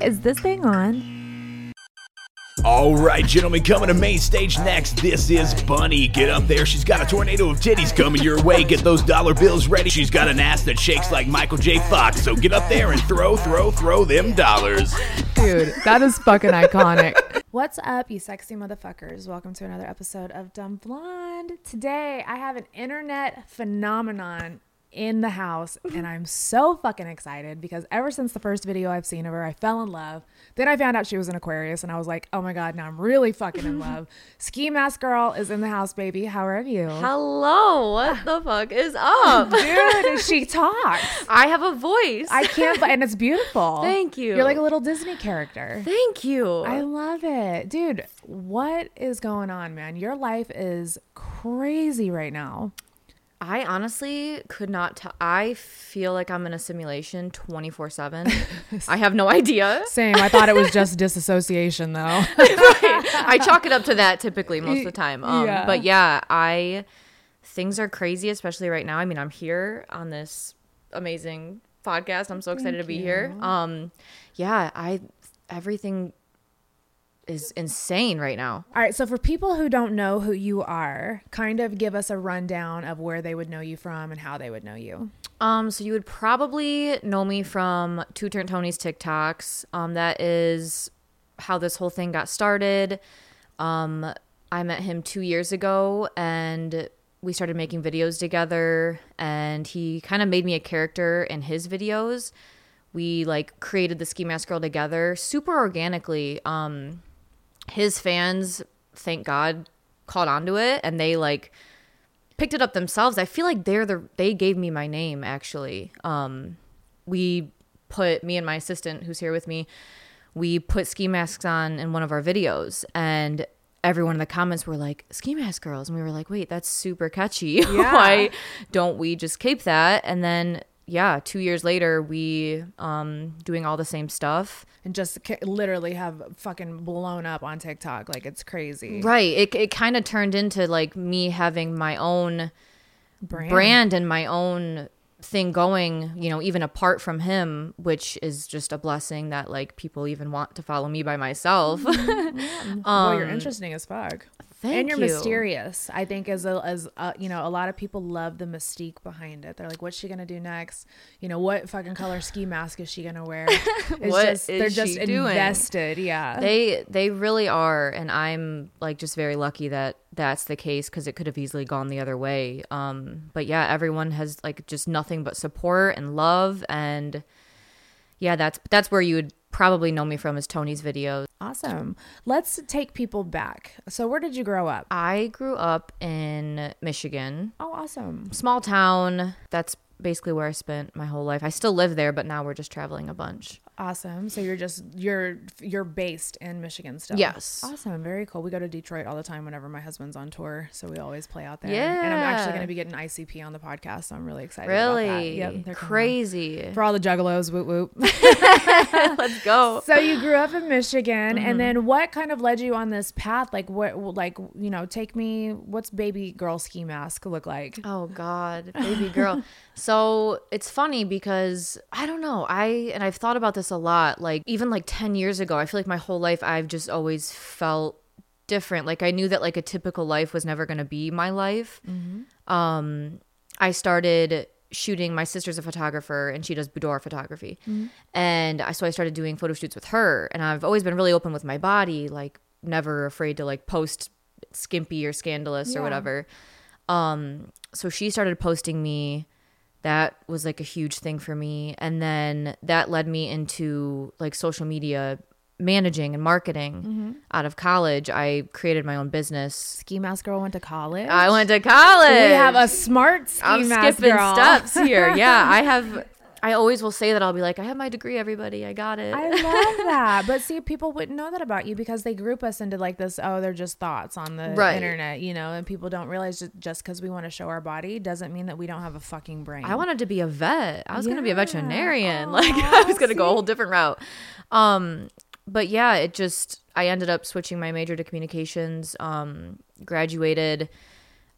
Is this thing on? All right, gentlemen, coming to main stage next. This is Bunnie. Get up there. She's got a tornado of titties coming your way. Get those dollar bills ready. She's got an ass that shakes like Michael J. Fox. So get up there and throw, throw, throw them dollars. Dude, that is fucking iconic. What's up, you sexy motherfuckers? Welcome to another episode of Dumb Blonde. Today, I have an internet phenomenon in the house, and I'm so fucking excited because ever since the first video I've seen of her, I fell in love. Then I found out she was an Aquarius, and I was like, oh my god, now I'm really fucking in love. Ski Mask Girl is in the house, baby. How are you? Hello, what the fuck is up? Dude, she talks. I have a voice. I can't, and it's beautiful. Thank you. You're like a little Disney character. Thank you. I love it. Dude, what is going on, man? Your life is crazy right now. I honestly could not tell. I feel like I'm in a simulation 24 7. I have no idea. Same. I thought it was just disassociation, though. I chalk it up to that typically most of the time. Um, Yeah. But yeah, I things are crazy, especially right now. I mean, I'm here on this amazing podcast. I'm so excited to be here. Um, yeah, I everything is insane right now. All right. So, for people who don't know who you are, kind of give us a rundown of where they would know you from and how they would know you. Um, so you would probably know me from Too Turnt Tony's TikToks. Um, that is how this whole thing got started. Um, I met him two years ago and we started making videos together and he kind of made me a character in his videos. We like created the Ski Mask Girl together super organically. Um, his fans, thank God, caught onto it and they like picked it up themselves. I feel like they're the they gave me my name actually. Um we put me and my assistant who's here with me, we put ski masks on in one of our videos and everyone in the comments were like ski mask girls and we were like wait that's super catchy why don't we just keep that and then yeah two years later we um doing all the same stuff And just literally have fucking blown up on TikTok. Like, it's crazy. right it, it kind of turned into like me having my own Brand. brand and my own thing going, you know, even apart from him, which is just a blessing that like people even want to follow me by myself. well, you're interesting as fuck. Thank and you're you. mysterious. I think as a, as uh, you know, a lot of people love the mystique behind it. They're like, "What's she gonna do next? You know, what fucking color ski mask is she gonna wear?" It's What just is they're just doing? invested. Yeah, They they really are, and I'm like just very lucky that that's the case because it could have easily gone the other way. Um, but yeah, everyone has like just nothing but support and love, and yeah, that's that's where you would probably know me from is Tony's videos. awesome. Let's take people back. So, where did you grow up? I grew up in Michigan, Oh, awesome. small town. That's basically where I spent my whole life. I still live there, but now we're just traveling a bunch. Awesome. So you're just you're you're based in Michigan still. Yes. Awesome. Very cool. We go to Detroit all the time whenever my husband's on tour, so we always play out there. Yeah. And I'm actually going to be getting ICP on the podcast, so I'm really excited. about that. Really? Yep. they're. Crazy. For all the juggalos, whoop whoop. Let's go. so you grew up in Michigan, Mm-hmm. and then what kind of led you on this path? Like what? Like you know, take me. What's baby girl ski mask look like? Oh God, baby girl. so it's funny because I don't know. I and I've thought about this a lot. Like even like ten years ago, I feel like my whole life I've just always felt different. Like I knew that like a typical life was never going to be my life. Um, I started shooting. My sister's a photographer and she does boudoir photography, and I so I started doing photo shoots with her. And I've always been really open with my body, like never afraid to like post skimpy or scandalous or whatever. Um, so she started posting me. That was like a huge thing for me, and then that led me into like social media managing and marketing. Mm-hmm. Out of college, I created my own business. Ski mask girl went to college. I went to college. We have a smart ski I'm mask skipping girl. steps here. Yeah, I have. I always will say that I'll be like, I have my degree. Everybody, I got it. I love that. But see, people wouldn't know that about you because they group us into like this, oh, they're just thoughts on the Right. internet, you know, and people don't realize ju- just because we want to show our body doesn't mean that we don't have a fucking brain. I wanted to be a vet. I was going to be a veterinarian. Aw, like I was going to go a whole different route. Um, but yeah, it just I ended up switching my major to communications. Um, graduated.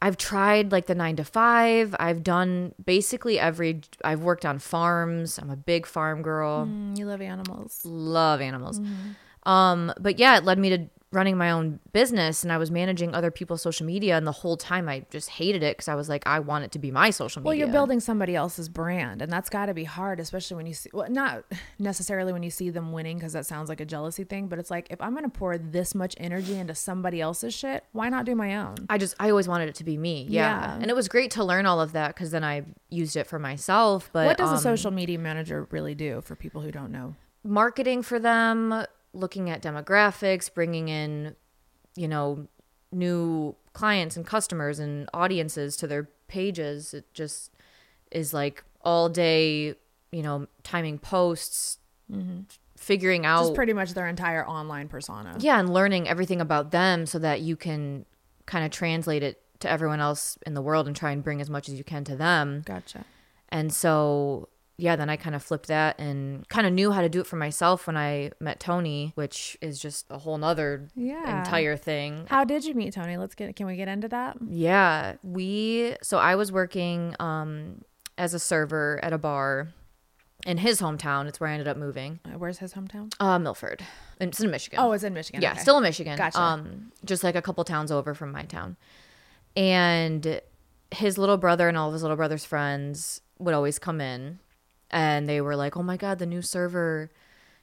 I've tried like the nine to five. I've done basically every. I've worked on farms. I'm a big farm girl. Mm, you love animals. Love animals. Mm-hmm. Um, but yeah, it led me to running my own business and I was managing other people's social media and the whole time I just hated it because I was like, I want it to be my social media. Well, you're building somebody else's brand, and that's got to be hard, especially when you see, well, not necessarily when you see them winning, because that sounds like a jealousy thing, but it's like, if I'm going to pour this much energy into somebody else's shit, why not do my own? I just I always wanted it to be me. Yeah. Yeah. And it was great to learn all of that because then I used it for myself. But what does um, a social media manager really do for people who don't know? marketing for them, looking at demographics, bringing in, you know, new clients and customers and audiences to their pages. It just is like all day, you know, timing posts, mm-hmm. figuring out Just pretty much their entire online persona. yeah, and learning everything about them so that you can kind of translate it to everyone else in the world and try and bring as much as you can to them. Gotcha. And so, yeah, then I kind of flipped that and kind of knew how to do it for myself when I met Tony, which is just a whole nother Yeah. entire thing. How did you meet Tony? Let's get. Can we get into that? Yeah, we so I was working um as a server at a bar in his hometown. It's where I ended up moving. Uh, Where's his hometown? Uh Milford. It's in Michigan. Oh, it's in Michigan. Yeah, okay. still in Michigan. Gotcha. Um, just like a couple towns over from my town. And his little brother and all of his little brother's friends would always come in and they were like, Oh my god, the new server,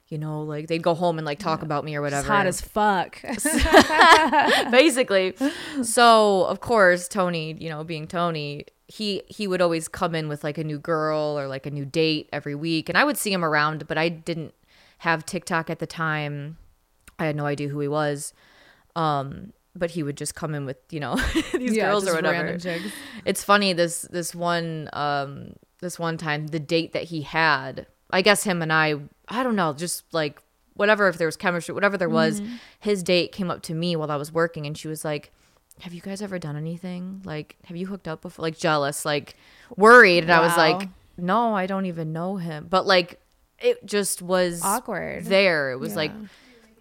you know, like they'd go home and like talk about me or It's whatever. hot as fuck. basically. So of course, Tony, you know, being Tony, he he would always come in with like a new girl or like a new date every week, and I would see him around, but I didn't have TikTok at the time. I had no idea who he was. Um, but he would just come in with you know these Yeah, girls or whatever. It's funny this this one um this one time the date that he had. I guess him and I I don't know, just like whatever if there was chemistry, whatever there was, Mm-hmm. his date came up to me while I was working and she was like, "Have you guys ever done anything? Like have you hooked up before?" Like jealous, like worried and I was like, "No, I don't even know him." But like it just was Awkward. there. It was like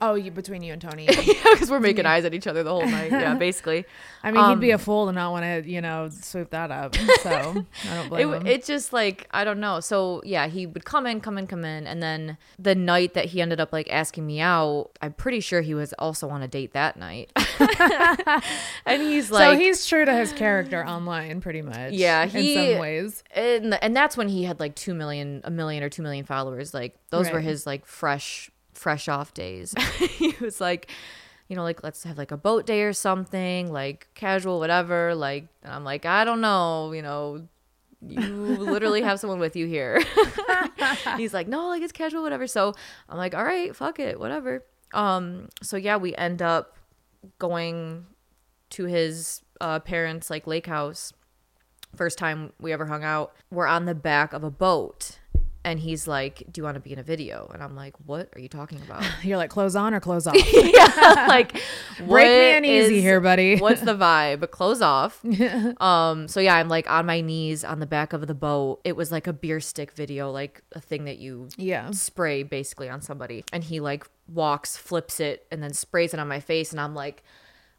Oh, you between you and Tony. yeah, because we're making eyes at each other the whole night. Yeah, basically. I mean, he'd be a Um, fool to not want to, you know, swoop that up. So I don't blame it, him. it just like I don't know. So yeah, he would come in, come in, come in, and then the night that he ended up like asking me out, I'm pretty sure he was also on a date that night. and he's like, so he's true to his character online, pretty much. Yeah, in some ways. and and that's when he had like two million, a million or two million followers. Like those were his like fresh, fresh off days. he was like. You know, like let's have like a boat day or something, like casual, whatever. Like, I'm like, I don't know, you know, you literally have someone with you here. He's like, no, like it's casual, whatever. So I'm like, all right, fuck it, whatever. Um, so yeah, we end up going to his uh, parents' like lake house. First time we ever hung out. We're on the back of a boat, and he's like, "Do you want to be in a video?" And I'm like, "What are you talking about?" You're like, clothes on or clothes off? yeah, like Break me uneasy is- here, buddy. What's the vibe? Clothes off. um. So yeah, I'm like on my knees on the back of the boat. It was like a beer stick video, like a thing that you Yeah. spray basically on somebody, and he like walks, flips it, and then sprays it on my face, and I'm like.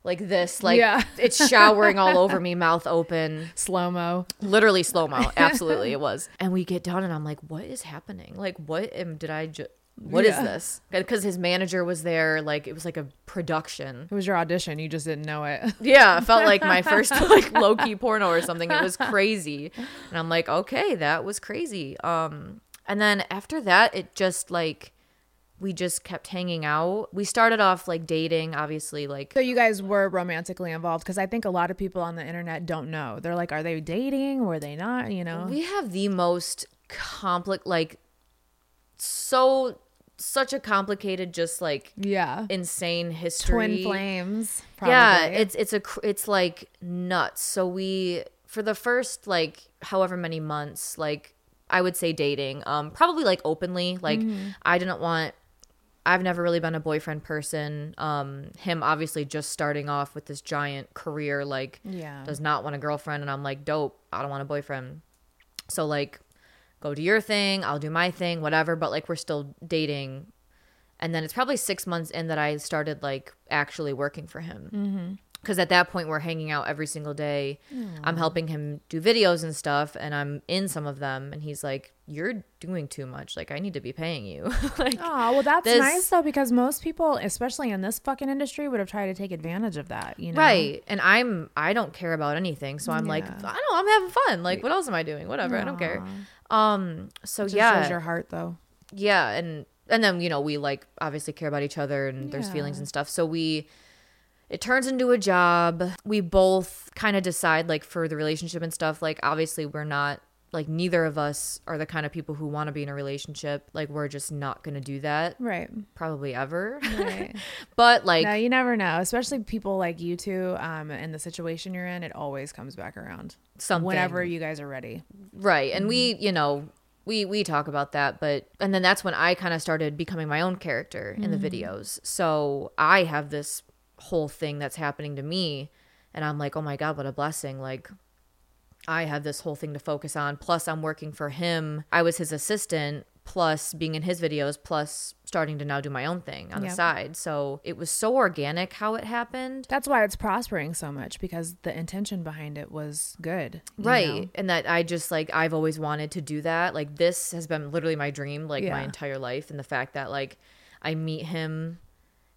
Like this, like Yeah. it's showering all over me, mouth open, Slow mo. literally slow mo. Absolutely, it was. And we get done, and I'm like, "What is happening? Like, what am did I just what is Yeah. this? Because his manager was there, like it was like a production. It was your audition. You just didn't know it. Yeah, it felt like my first like low key porno or something. It was crazy, and I'm like, okay, that was crazy. Um, and then after that, it just like we just kept hanging out. We started off like dating, obviously, like So you guys were romantically involved because I think a lot of people on the internet don't know. They're like, are they dating? Were they not? You know? we have the most complex, like so such a complicated, just like yeah. insane history. Twin flames. Probably. Yeah, it's it's a it's like nuts. So we for the first like however many months, like I would say dating, um, probably like openly. Like I didn't want. I've never really been a boyfriend person. Um, him obviously just starting off with this giant career, like Yeah. does not want a girlfriend, and I'm like, dope. I don't want a boyfriend. So like, go do your thing. I'll do my thing, whatever. But like, we're still dating and then it's probably six months in that I started like actually working for him. Because at that point, we're hanging out every single day. I'm helping him do videos and stuff, and I'm in some of them. And he's like, "You're doing too much. Like, I need to be paying you." like, Oh, well, that's This- nice though because most people, especially in this fucking industry, would have tried to take advantage of that. You know, right? And I'm I don't care about anything, so I'm like, I don't. I'm having fun. Like, what else am I doing? Whatever. I don't care. Um. So Just yeah. shows your heart though. yeah and and then you know we like obviously care about each other and there's feelings and stuff so we it turns into a job we both kind of decide like for the relationship and stuff like obviously we're not like neither of us are the kind of people who want to be in a relationship like we're just not going to do that Right. probably ever Right. but like no, you never know. Especially people like you two, um, and the situation you're in, it always comes back around. something Whenever you guys are ready. right and we Mm-hmm. you know we we talk about that but and then that's when i kind of started becoming my own character in the Mm-hmm. videos so i have this whole thing that's happening to me. And i'm like oh my god what a blessing. Like i have this whole thing to focus on. Plus i'm working for him. I was his assistant plus being in his videos plus starting to now do my own thing on the side. So it was so organic how it happened. That's why it's prospering so much because the intention behind it was good. right. know? and that i just like i've always wanted to do that. Like this has been literally my dream like my entire life. And the fact that like i meet him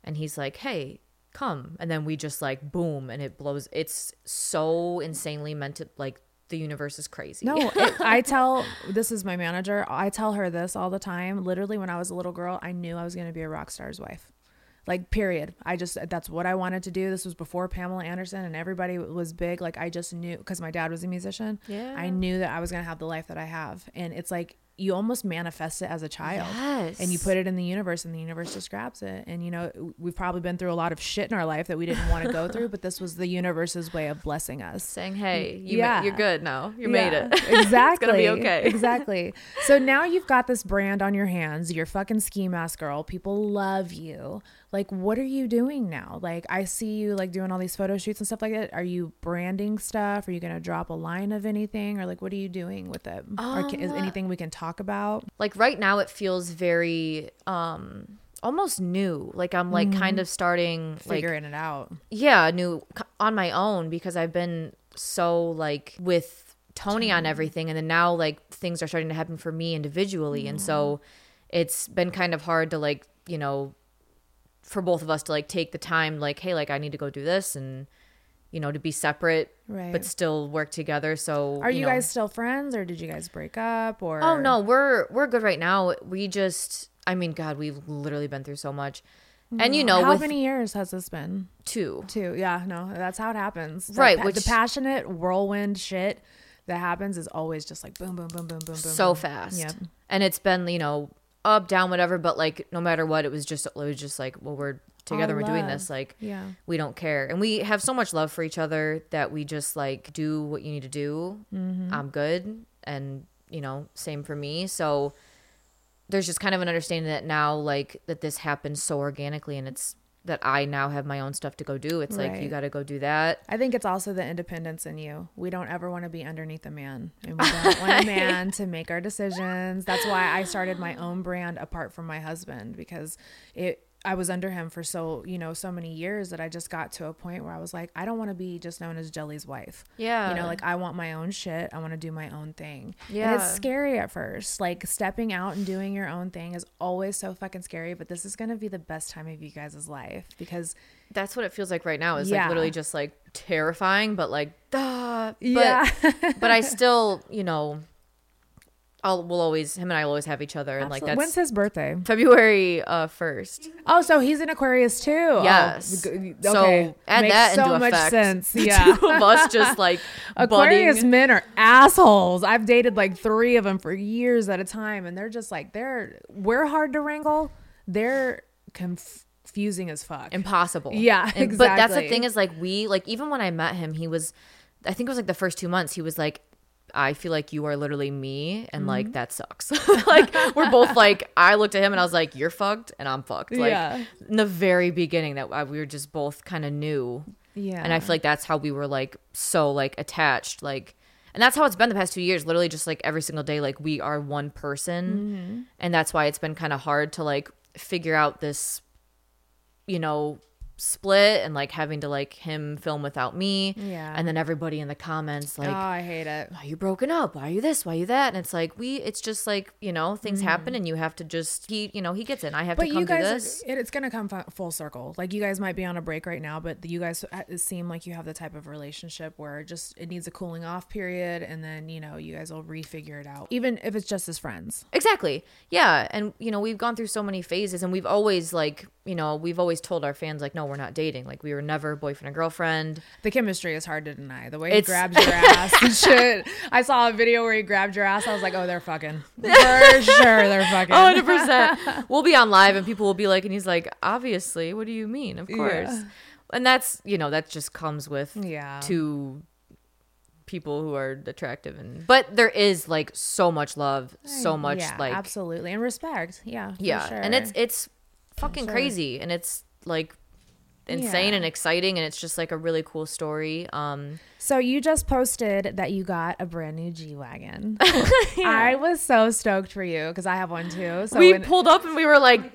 and he's like hey come and then we just like boom and it blows it's so insanely meant to like the universe is crazy No, it, I tell this is my manager. I tell her this all the time. Literally, when I was a little girl, I knew I was going to be a rock star's wife. Like, period. I just that's what I wanted to do. This was before Pamela Anderson and everybody was big. Like, I just knew because my dad was a musician. Yeah. I knew that I was going to have the life that I have, and it's like you almost manifest it as a child. Yes. And you put it in the universe, and the universe just grabs it. And you know, we've probably been through a lot of shit in our life that we didn't want to go through, but this was the universe's way of blessing us. saying hey you Yeah. ma- you're good now you made it Exactly. be okay. exactly. So now you've got this brand on your hands. You're fucking ski mask girl. People love you. Like, what are you doing now? Like, I see you like doing all these photo shoots and stuff like that. Are you branding stuff? Are you gonna drop a line of anything, or like, what are you doing with it? or can, is Um, anything we can talk about? like right now it feels very um almost new like i'm like kind of starting like Figuring it out. yeah new on my own because i've been so like with tony on everything and then now like things are starting to happen for me individually and so it's been kind of hard to like you know for both of us to like take the time like hey like i need to go do this and you know to be separate Right. but still work together so Are you, know. guys still friends, or did you guys break up? Or Oh no, we're we're good right now. We just I mean, God, we've literally been through so much. And you know, how many years has this been? two. two. Yeah, no, that's how it happens. That Right, pa- which- the passionate whirlwind shit that happens is always just like boom, boom, boom, boom, boom, boom. So boom. fast. Yep. And it's been, you know, up, down, whatever, but like no matter what, it was just it was just like, well, we're together, we're doing this. Like Yeah. we don't care. And we have so much love for each other that we just like do what you need to do. Mm-hmm. I'm good. And, you know, same for me. So there's just kind of an understanding that now, like, that this happens so organically and it's that I now have my own stuff to go do. It's like, you got to go do that. I think it's also the independence in you. We don't ever want to be underneath a man, and we don't want a man to make our decisions. That's why I started my own brand apart from my husband because it. I was under him for so, you know, so many years that I just got to a point where I was like, I don't want to be just known as Jelly's wife. Yeah. You know, like I want my own shit. I want to do my own thing. And Yeah. it's scary at first. Like stepping out and doing your own thing is always so fucking scary, but this is going to be the best time of you guys' life because That's what it feels like right now. Is Yeah. like literally just like terrifying, but like duh. But, Yeah. but I still, you know, I'll we'll always him and I will always have each other, and like that's when's his birthday? February uh first. Oh, so he's an Aquarius too. Oh, Yes. g- So okay. add Makes that so into much effect. sense. The Yeah. two of us just like Aquarius budding. men are assholes. I've dated like three of them for years at a time, and they're just like they're we're hard to wrangle. They're confusing as fuck. impossible. Yeah, And- But that's the thing is like we like even when I met him, he was, I think it was like the first two months. He was like, I feel like you are literally me, and like Mm-hmm. that sucks. like we're both like, I looked at him and I was like, you're fucked, and I'm fucked. Like Yeah. in the very beginning, that I, we were just both kind of new. yeah, and I feel like that's how we were like so like attached, like. And that's how it's been the past two years. Literally, just like every single day, like we are one person, Mm-hmm. and that's why it's been kind of hard to like figure out this you know, split and like having to like him film without me. Yeah. And then everybody in the comments like, oh, I hate it. why are you broken up? Why are you this? Why are you that? And it's like we it's just like, you know, things happen and you have to just he you know, he gets it. And I have. But to come you guys, to this. it, it's gonna come fu- full circle. Like you guys might be on a break right now, but you guys uh, seem like you have the type of relationship where it just it needs a cooling off period, and then you know you guys will refigure it out, even if it's just as friends. Exactly. Yeah. And you know, we've gone through so many phases and we've always like, you know, we've always told our fans like, no, we're not dating. Like we were never boyfriend and girlfriend. The chemistry is hard to deny. The way he It's- grabs your ass and shit. I saw a video where he grabbed your ass. I was like, oh, they're fucking. For sure, they're fucking. Oh, 100%. we'll be on live and people will be like, and he's like, obviously, what do you mean? Of course. Yeah. And that's, you know, that just comes with Yeah. two people who are attractive and but there is like so much love so much yeah, like absolutely and respect. Yeah, for yeah sure. and it's it's fucking Sure. crazy and it's like insane Yeah. and exciting and it's just like a really cool story um So you just posted that you got a brand new G wagon. I was so stoked for you because I have one too. So we when, pulled up and we were like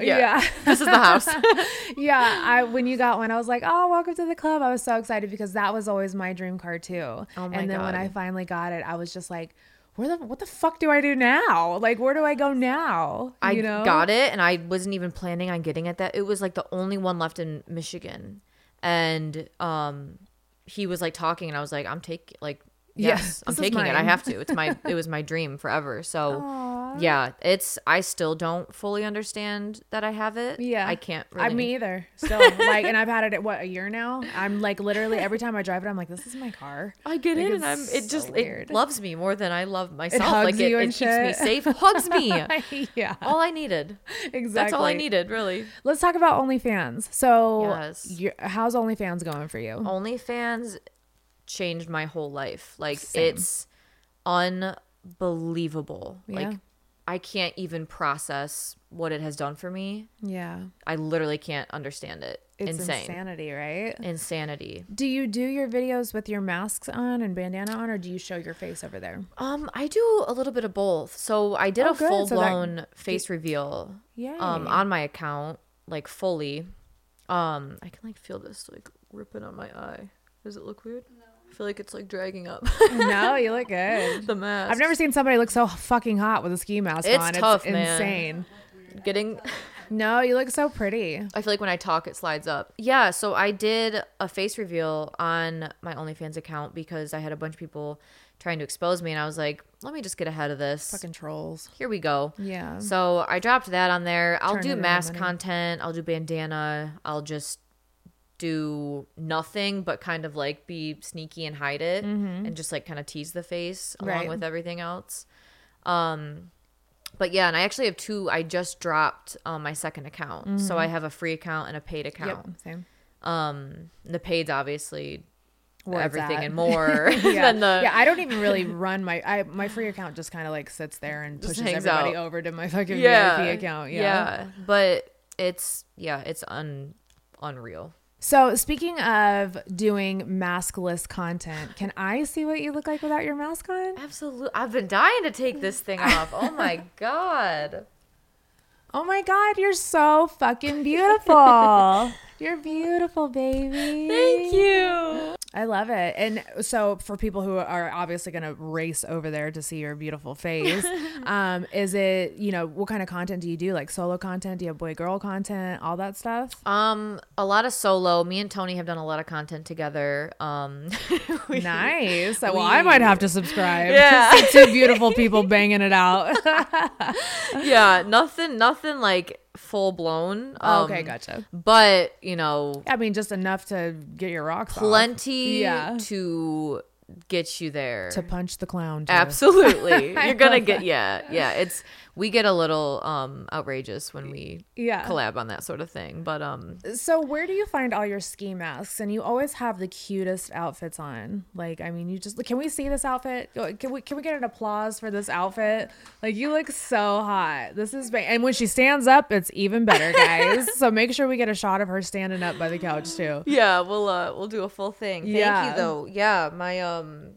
yeah, yeah, this is the house yeah. I when you got one, I was like, oh, welcome to the club. I was so excited because that was always my dream car too. Oh my and then when I finally got it, I was just like, where the what the fuck do I do now? Like, where do I go now? I know? got it and I wasn't even planning on getting it that it was like the only one left in Michigan. And um he was like talking and I was like, I'm taking like Yeah, yes, I'm taking it. I have to. It's my it was my dream forever. So yeah, it's I still don't fully understand that I have it. Yeah, I can't I really me either. Still, like, and I've had it at what a year now. I'm like literally every time I drive it, I'm like, this is my car. I get Like, it and I'm it just so it loves me more than I love myself. hugs like it, you it and keeps me safe. Hugs me. yeah, all I needed. exactly. That's all I needed, really. Let's talk about OnlyFans. So, Yes. how's OnlyFans going for you? OnlyFans changed my whole life. Like Same. it's unbelievable. Yeah. Like I can't even process what it has done for me. Yeah, I literally can't understand it. it's Insane. insanity, right? Insanity. Do you do your videos with your masks on and bandana on, or do you show your face over there? Um, I do a little bit of both. So I did Oh, a good. full So that- blown face reveal Yay. um on my account, like fully. Um, I can like feel this like ripping on my eye. Does it look weird? I feel like it's like dragging up no, you look good. the mask. I've never seen somebody look so fucking hot with a ski mask It's on. tough, it's man. insane. getting No, you look so pretty. I feel like when I talk, it slides up. Yeah, so I did a face reveal on my OnlyFans account because I had a bunch of people trying to expose me, and I was like, let me just get ahead of this. Fucking trolls. Here we go. Yeah. So I dropped that on there. I'll Turn do mask content. I'll do bandana. I'll just do nothing but kind of like be sneaky and hide it and just like kind of tease the face along Mm-hmm. Right. with everything else. Um but yeah, and I actually have two I just dropped on my second account. So I have a free account and a paid account. Mm-hmm. Yep. Same. Um the paid's obviously Where it's everything at. and more yeah. the yeah, I don't even really run my I my free account just kind of like sits there and pushes everybody out. over to my fucking yeah, VIP account. Yeah. yeah. But it's yeah, it's un unreal. So speaking of doing maskless content, can I see what you look like without your mask on? Absolutely. I've been dying to take this thing off. Oh my god. Oh my god, you're so fucking beautiful. you're beautiful, baby. Thank you. I love it. And so for people who are obviously going to race over there to see your beautiful face, um, is it, you know, what kind of content do you do? Like solo content? Do you have boy girl content? All that stuff? Um, a lot of solo. Me and Tony have done a lot of content together. Um, we- nice. well, I might have to subscribe. Yeah. Two beautiful people banging it out. yeah, nothing, nothing like full blown. Um, okay, gotcha. But you know, I mean, just enough to get your rocks off. plenty Yeah. to get you there. to punch the clown. too. Absolutely, you're gonna get yeah, yeah. It's we get a little um outrageous when we Yeah. collab on that sort of thing, but um So where do you find all your ski masks? And you always have the cutest outfits on. Like, I mean, you just can we see this outfit? Can we can we get an applause for this outfit? Like, you look so hot. This is ba- and when she stands up, it's even better, guys. so make sure we get a shot of her standing up by the couch too. Yeah, we'll uh we'll do a full thing. Thank Yeah. you though. Yeah, my um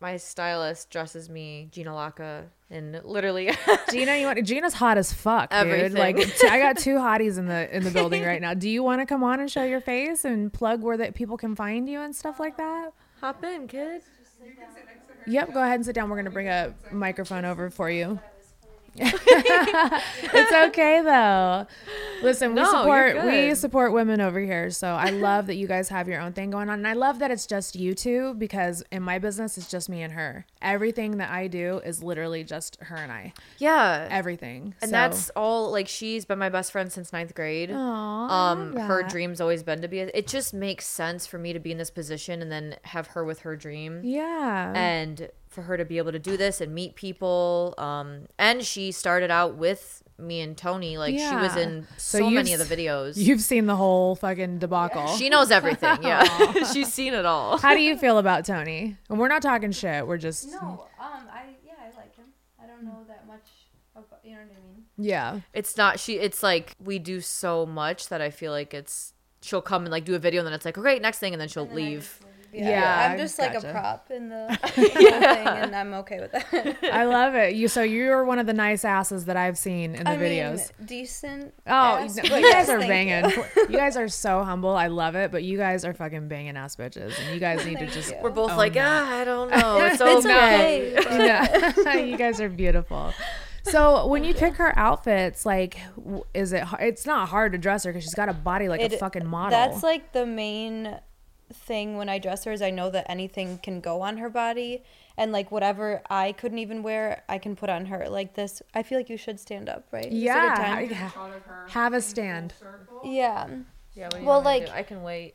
my stylist dresses me Gina Laka and literally Gina, you want Gina's hot as fuck, dude. Like t- I got two hotties in the in the building right now. Do you want to come on and show your face and plug where that people can find you and stuff like that? hop in, kid. Yep, go ahead and sit down. We're gonna bring a microphone over for you. it's okay though. Listen, we No, you're support we support women over here. So I love that you guys have your own thing going on. And I love that it's just you two because in my business it's just me and her. Everything that I do is literally just her and I. Yeah. Everything. and So- that's all like she's been my best friend since ninth grade. Aw, I um her dream's always been to be a, it just makes sense for me to be in this position and then have her with her dream. Yeah. and for her to be able to do this and meet people um and she started out with me and tony like she was in So so, many of the videos You've seen the whole fucking debacle. she knows everything yeah she's seen it all How do you feel about Tony? And we're not talking shit. We're just No, um, I yeah, I like him. I don't know that much about, you know what I mean. yeah. it's not she it's like we do so much that i feel like it's she'll come and like do a video and then it's like okay next thing and then she'll And then I leave just leave. Yeah, I'm just like a prop in the whole thing, and I'm okay with that. I love it. You so you're one of the nice asses that I've seen in the I videos. mean, decent. oh, ass, no, but you guys are banging. you. You. guys are so humble. I love it, but you guys are fucking banging ass bitches, and you guys need to just. you. we're both like no. ah i don't know it's It's okay, okay. Yeah. you guys are beautiful. So when you pick her outfits, like, is it? It's not hard to dress her because she's got a body like a fucking model. That's like the main thing when I dress her is I know that anything can go on her body and like whatever I couldn't even wear I can put on her like this I feel like you should stand up right Is it a yeah. time? ha- Have a stand. yeah yeah what do you Well, wanna do? like- i can wait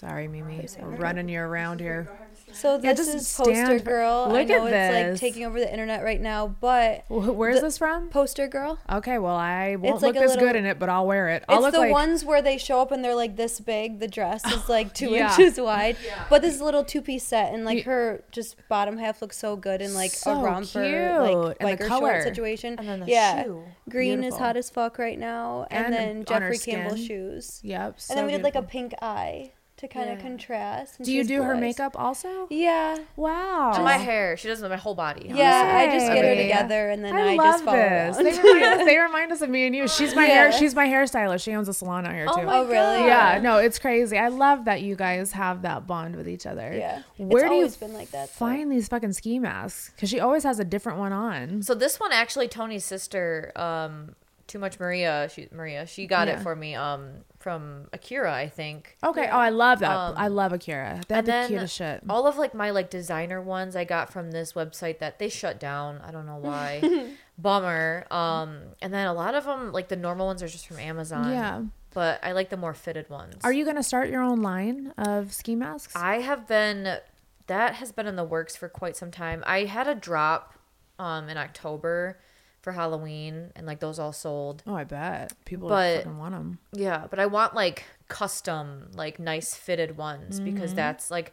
Sorry, Mimi. We're running you around here. so Yeah, this just is poster stand- girl I Look know at it's like taking over the internet right now but Where's this from? poster girl Okay, well I won't It's look like this little- good in it, but I'll wear it. I'll it's look the like ones where they show up and they're like this big. The dress is like two Yeah. inches wide, but this little two piece set and like her just bottom half looks so good in like So a romper, cute. like And the biker color. short situation. and then the yeah, shoe green Beautiful. is hot as fuck right now, and, And then on Jeffrey Campbell skin. shoes, Yep. and then we did like a pink eye to kind of contrast. Do you she's do her makeup also? Yeah. Wow. And my hair she does my whole body Yeah, I just get her together and then I, I, love just follow this. around. They remind, us, they remind us of me and you. She's my hair. She's my hairstylist. She owns a salon out here Oh too. my oh really? yeah, no, it's crazy. I love that you guys have that bond with each other. Yeah. Where it's do you been like that. though. find these fucking ski masks? Because she always has a different one on. So this one actually Tony's sister, um, too much Maria, she Maria, she got Yeah. it for me, um, from Akira, I think. Okay. Oh, I love that. Um, I love Akira. And the cutest shit. all of like my like designer ones I got from this website that they shut down. I don't know why. Bummer. Um, and then a lot of them, like the normal ones, are just from Amazon. Yeah. But I like the more fitted ones. Are you gonna start your own line of ski masks? I have been. That has been in the works for quite some time. I had a drop, um, in October, for Halloween, and like those all sold. oh, I bet people But- fucking want them. Yeah, but I want like custom, like nice fitted ones Mm-hmm. because that's like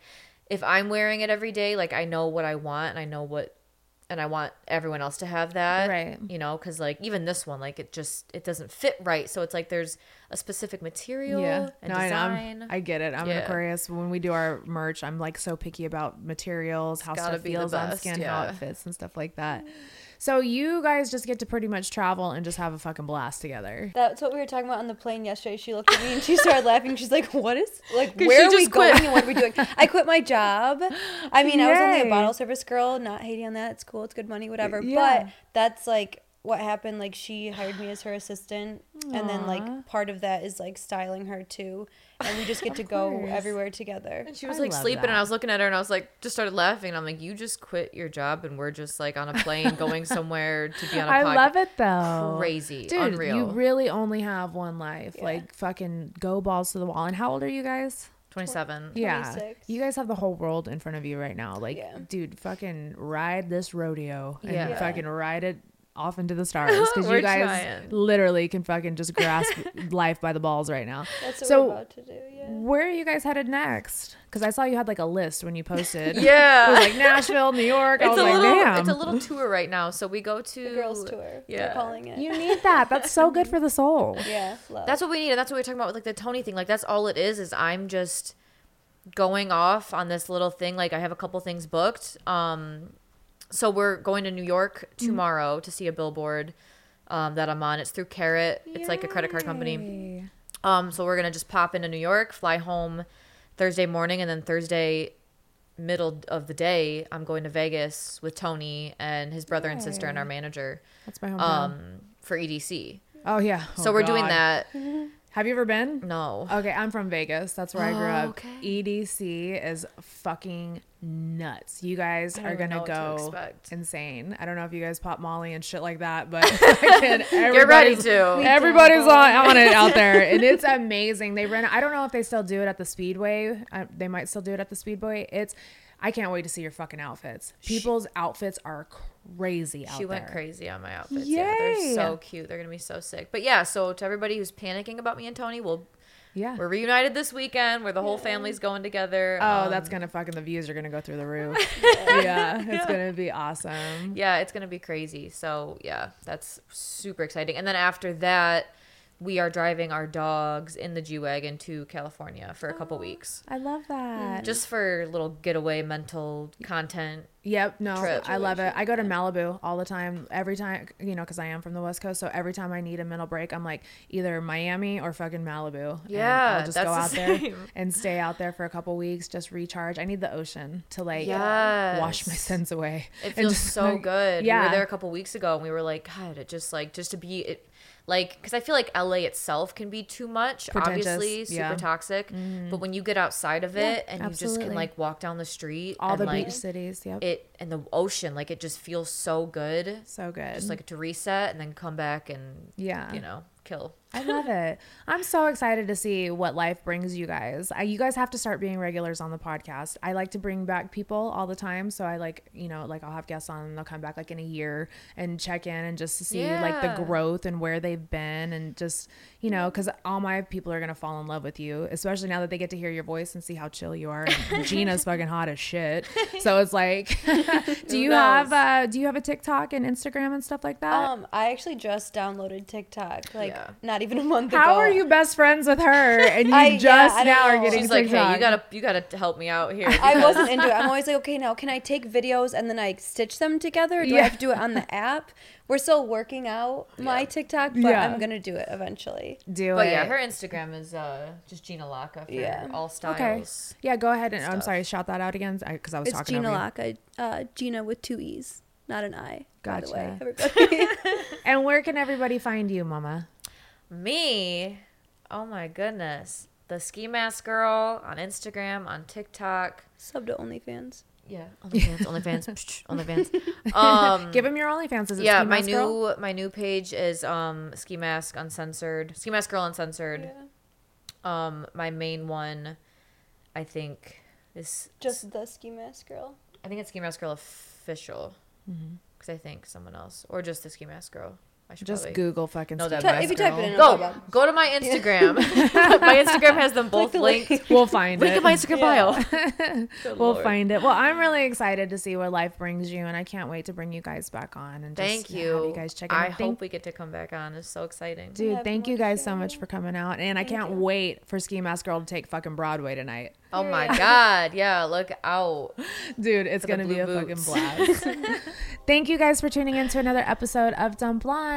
if I'm wearing it every day, like I know what I want and I know what and I want everyone else to have that. Right. You know, cuz like even this one like it just it doesn't fit right. So it's like there's a specific material Yeah, and no, I, design. I'm- I get it. I'm an Yeah. Aquarius. When we do our merch, I'm like so picky about materials, how stuff feels on skin, how yeah. it fits, and stuff like that. So you guys just get to pretty much travel and just have a fucking blast together. That's what we were talking about on the plane yesterday. She looked at me and she started laughing. She's like, "What is like? Where are we quit. going and what are we doing?" I quit my job. I mean, I was only a bottle service girl. Not hating on that. It's cool. It's good money. Whatever. Yeah. But that's like what happened. Like she hired me as her assistant, and then like part of that is like styling her too, and we just get to go everywhere together. And she was I like sleeping, that. and I was looking at her, and I was like, just started laughing. And I'm like, you just quit your job, and we're just like on a plane going somewhere to be on a I podcast. I love it though. Crazy, Dude, unreal. you really only have one life. Yeah. Like fucking go balls to the wall. And how old are you guys? 27. Yeah. 26. You guys have the whole world in front of you right now. Like, Yeah. dude, fucking ride this rodeo and Yeah. fucking ride it off into the stars because you guys trying. literally can fucking just grasp life by the balls right now. That's what So- we're about to do. Yeah. Where are you guys headed next? Because I saw you had like a list when you posted. Yeah. It was like Nashville, New York. I it's was a like, little, damn. it's a little tour right now. So we go to The girls tour. Yeah. Calling it. you need that. That's so good for the soul. yeah. Love. That's what we need, and that's what we are talking about with like the Tony thing. Like that's all it is. Is I'm just going off on this little thing. Like I have a couple things booked. Um, so we're going to New York tomorrow to see a billboard um, that I'm on. It's through Karat. It's like a credit card company. Um, so we're gonna just pop into New York, fly home Thursday morning, and then Thursday middle of the day, I'm going to Vegas with Tony and his brother and sister and our manager That's my hometown. um, for EDC. oh yeah. So Oh, we're doing that. Have you ever been? No. Okay, I'm from Vegas. That's where I grew Oh, up. okay. EDC is fucking nuts. You guys are gonna go insane. I don't know if you guys pop Molly and shit like that, but Get ready to. Everybody's on, on it out there, and it's amazing. They run. I don't know if they still do it at the Speedway. Uh, they might still do it at the Speedway. It's. I can't wait to see your fucking outfits. People's outfits are crazy out She went there. crazy on my outfits. Yeah, they're so cute. They're gonna be so sick. But yeah, so to everybody who's panicking about me and Tony, we'll Yeah. we're reunited this weekend. Where the whole family's going together. Oh, Um, that's gonna fucking the views are gonna go through the roof. yeah, it's gonna be awesome. yeah, it's gonna be crazy. So yeah, that's super exciting. And then after that, we are driving our dogs in the G wagon to California for a couple oh, weeks, I love that. just for a little getaway mental content. Yep, no, trip. I love it. I go to Malibu all the time. Every time, you know, because I am from the West Coast, so every time I need a mental break, I'm like either Miami or fucking Malibu. And Yeah, I'll just that's go the out there and stay out there for a couple weeks, just recharge. I need the ocean to like wash my sins away. It feels just, so like, good. We were there a couple weeks ago and we were like, God, it just like just to be it like because I feel like LA itself can be too much, obviously, super yeah. Mm-hmm. toxic. But when you get outside of it and you just can like walk down the street all and the like beach cities. Yep, it and the ocean, like it just feels so good. so good. Just like to reset and then come back and Yeah. you know, kill. I love it. I'm so excited to see what life brings you guys. I, you guys have to start being regulars on the podcast. I like to bring back people all the time. So I like, you know, like I'll have guests on and they'll come back like in a year and check in and just to see like the growth and where they've been and just, you know, because all my people are going to fall in love with you, especially now that they get to hear your voice and see how chill you are. And Gina's fucking hot as shit. So it's like, do you have, uh, do you have a TikTok and Instagram and stuff like that? Um, I actually just downloaded TikTok, like Yeah. not even a month ago. How are you best friends with her and you I- just I don't now are getting She's like, hey, TikTok? you gotta you gotta help me out here. I wasn't into it. I'm always like, okay, now can I take videos and then I stitch them together? Do Yeah. I have to do it on the app? We're still working out my TikTok, but Yeah. I'm gonna do it eventually. do But it. yeah, her Instagram is uh just Gina Laka for Yeah. all styles. Okay. Yeah, go ahead and I'm stuff. sorry, shout that out again because I was It's talking Gina over you. Laka, uh, Gina with two e's, not an I. By the way, Gotcha. everybody. And where can everybody find you, Mama? Me? Oh my goodness. The ski mask girl on Instagram, on TikTok. Sub to OnlyFans. Yeah, OnlyFans, OnlyFans, OnlyFans. Um, Give them your OnlyFans. Is it yeah, Ski my Mask new Girl? my new page is um ski mask uncensored, ski mask girl uncensored. Um, my main one, I think, is Just the ski mask girl. I think it's ski mask girl official, because Mm-hmm. I think someone else or just the ski mask girl. I should Just probably- Google fucking No, that- Mask if you type it in, Go up. go to my Instagram. my Instagram has them both the linked. link. We'll find it. Link it. in my Instagram bio. we'll find it. Well, I'm really excited to see where life brings you, and I can't wait to bring you guys back on and just Thank have you. you guys check in. I Thank- hope we get to come back on. It's so exciting. Dude, Yeah, thank you guys so much for coming out, and I can't wait for Ski Mask Girl to take fucking Broadway tonight. Oh my god, yeah, look out. Dude, it's gonna be a boots. fucking blast. Thank you guys for tuning in to another episode of Dumb Blonde.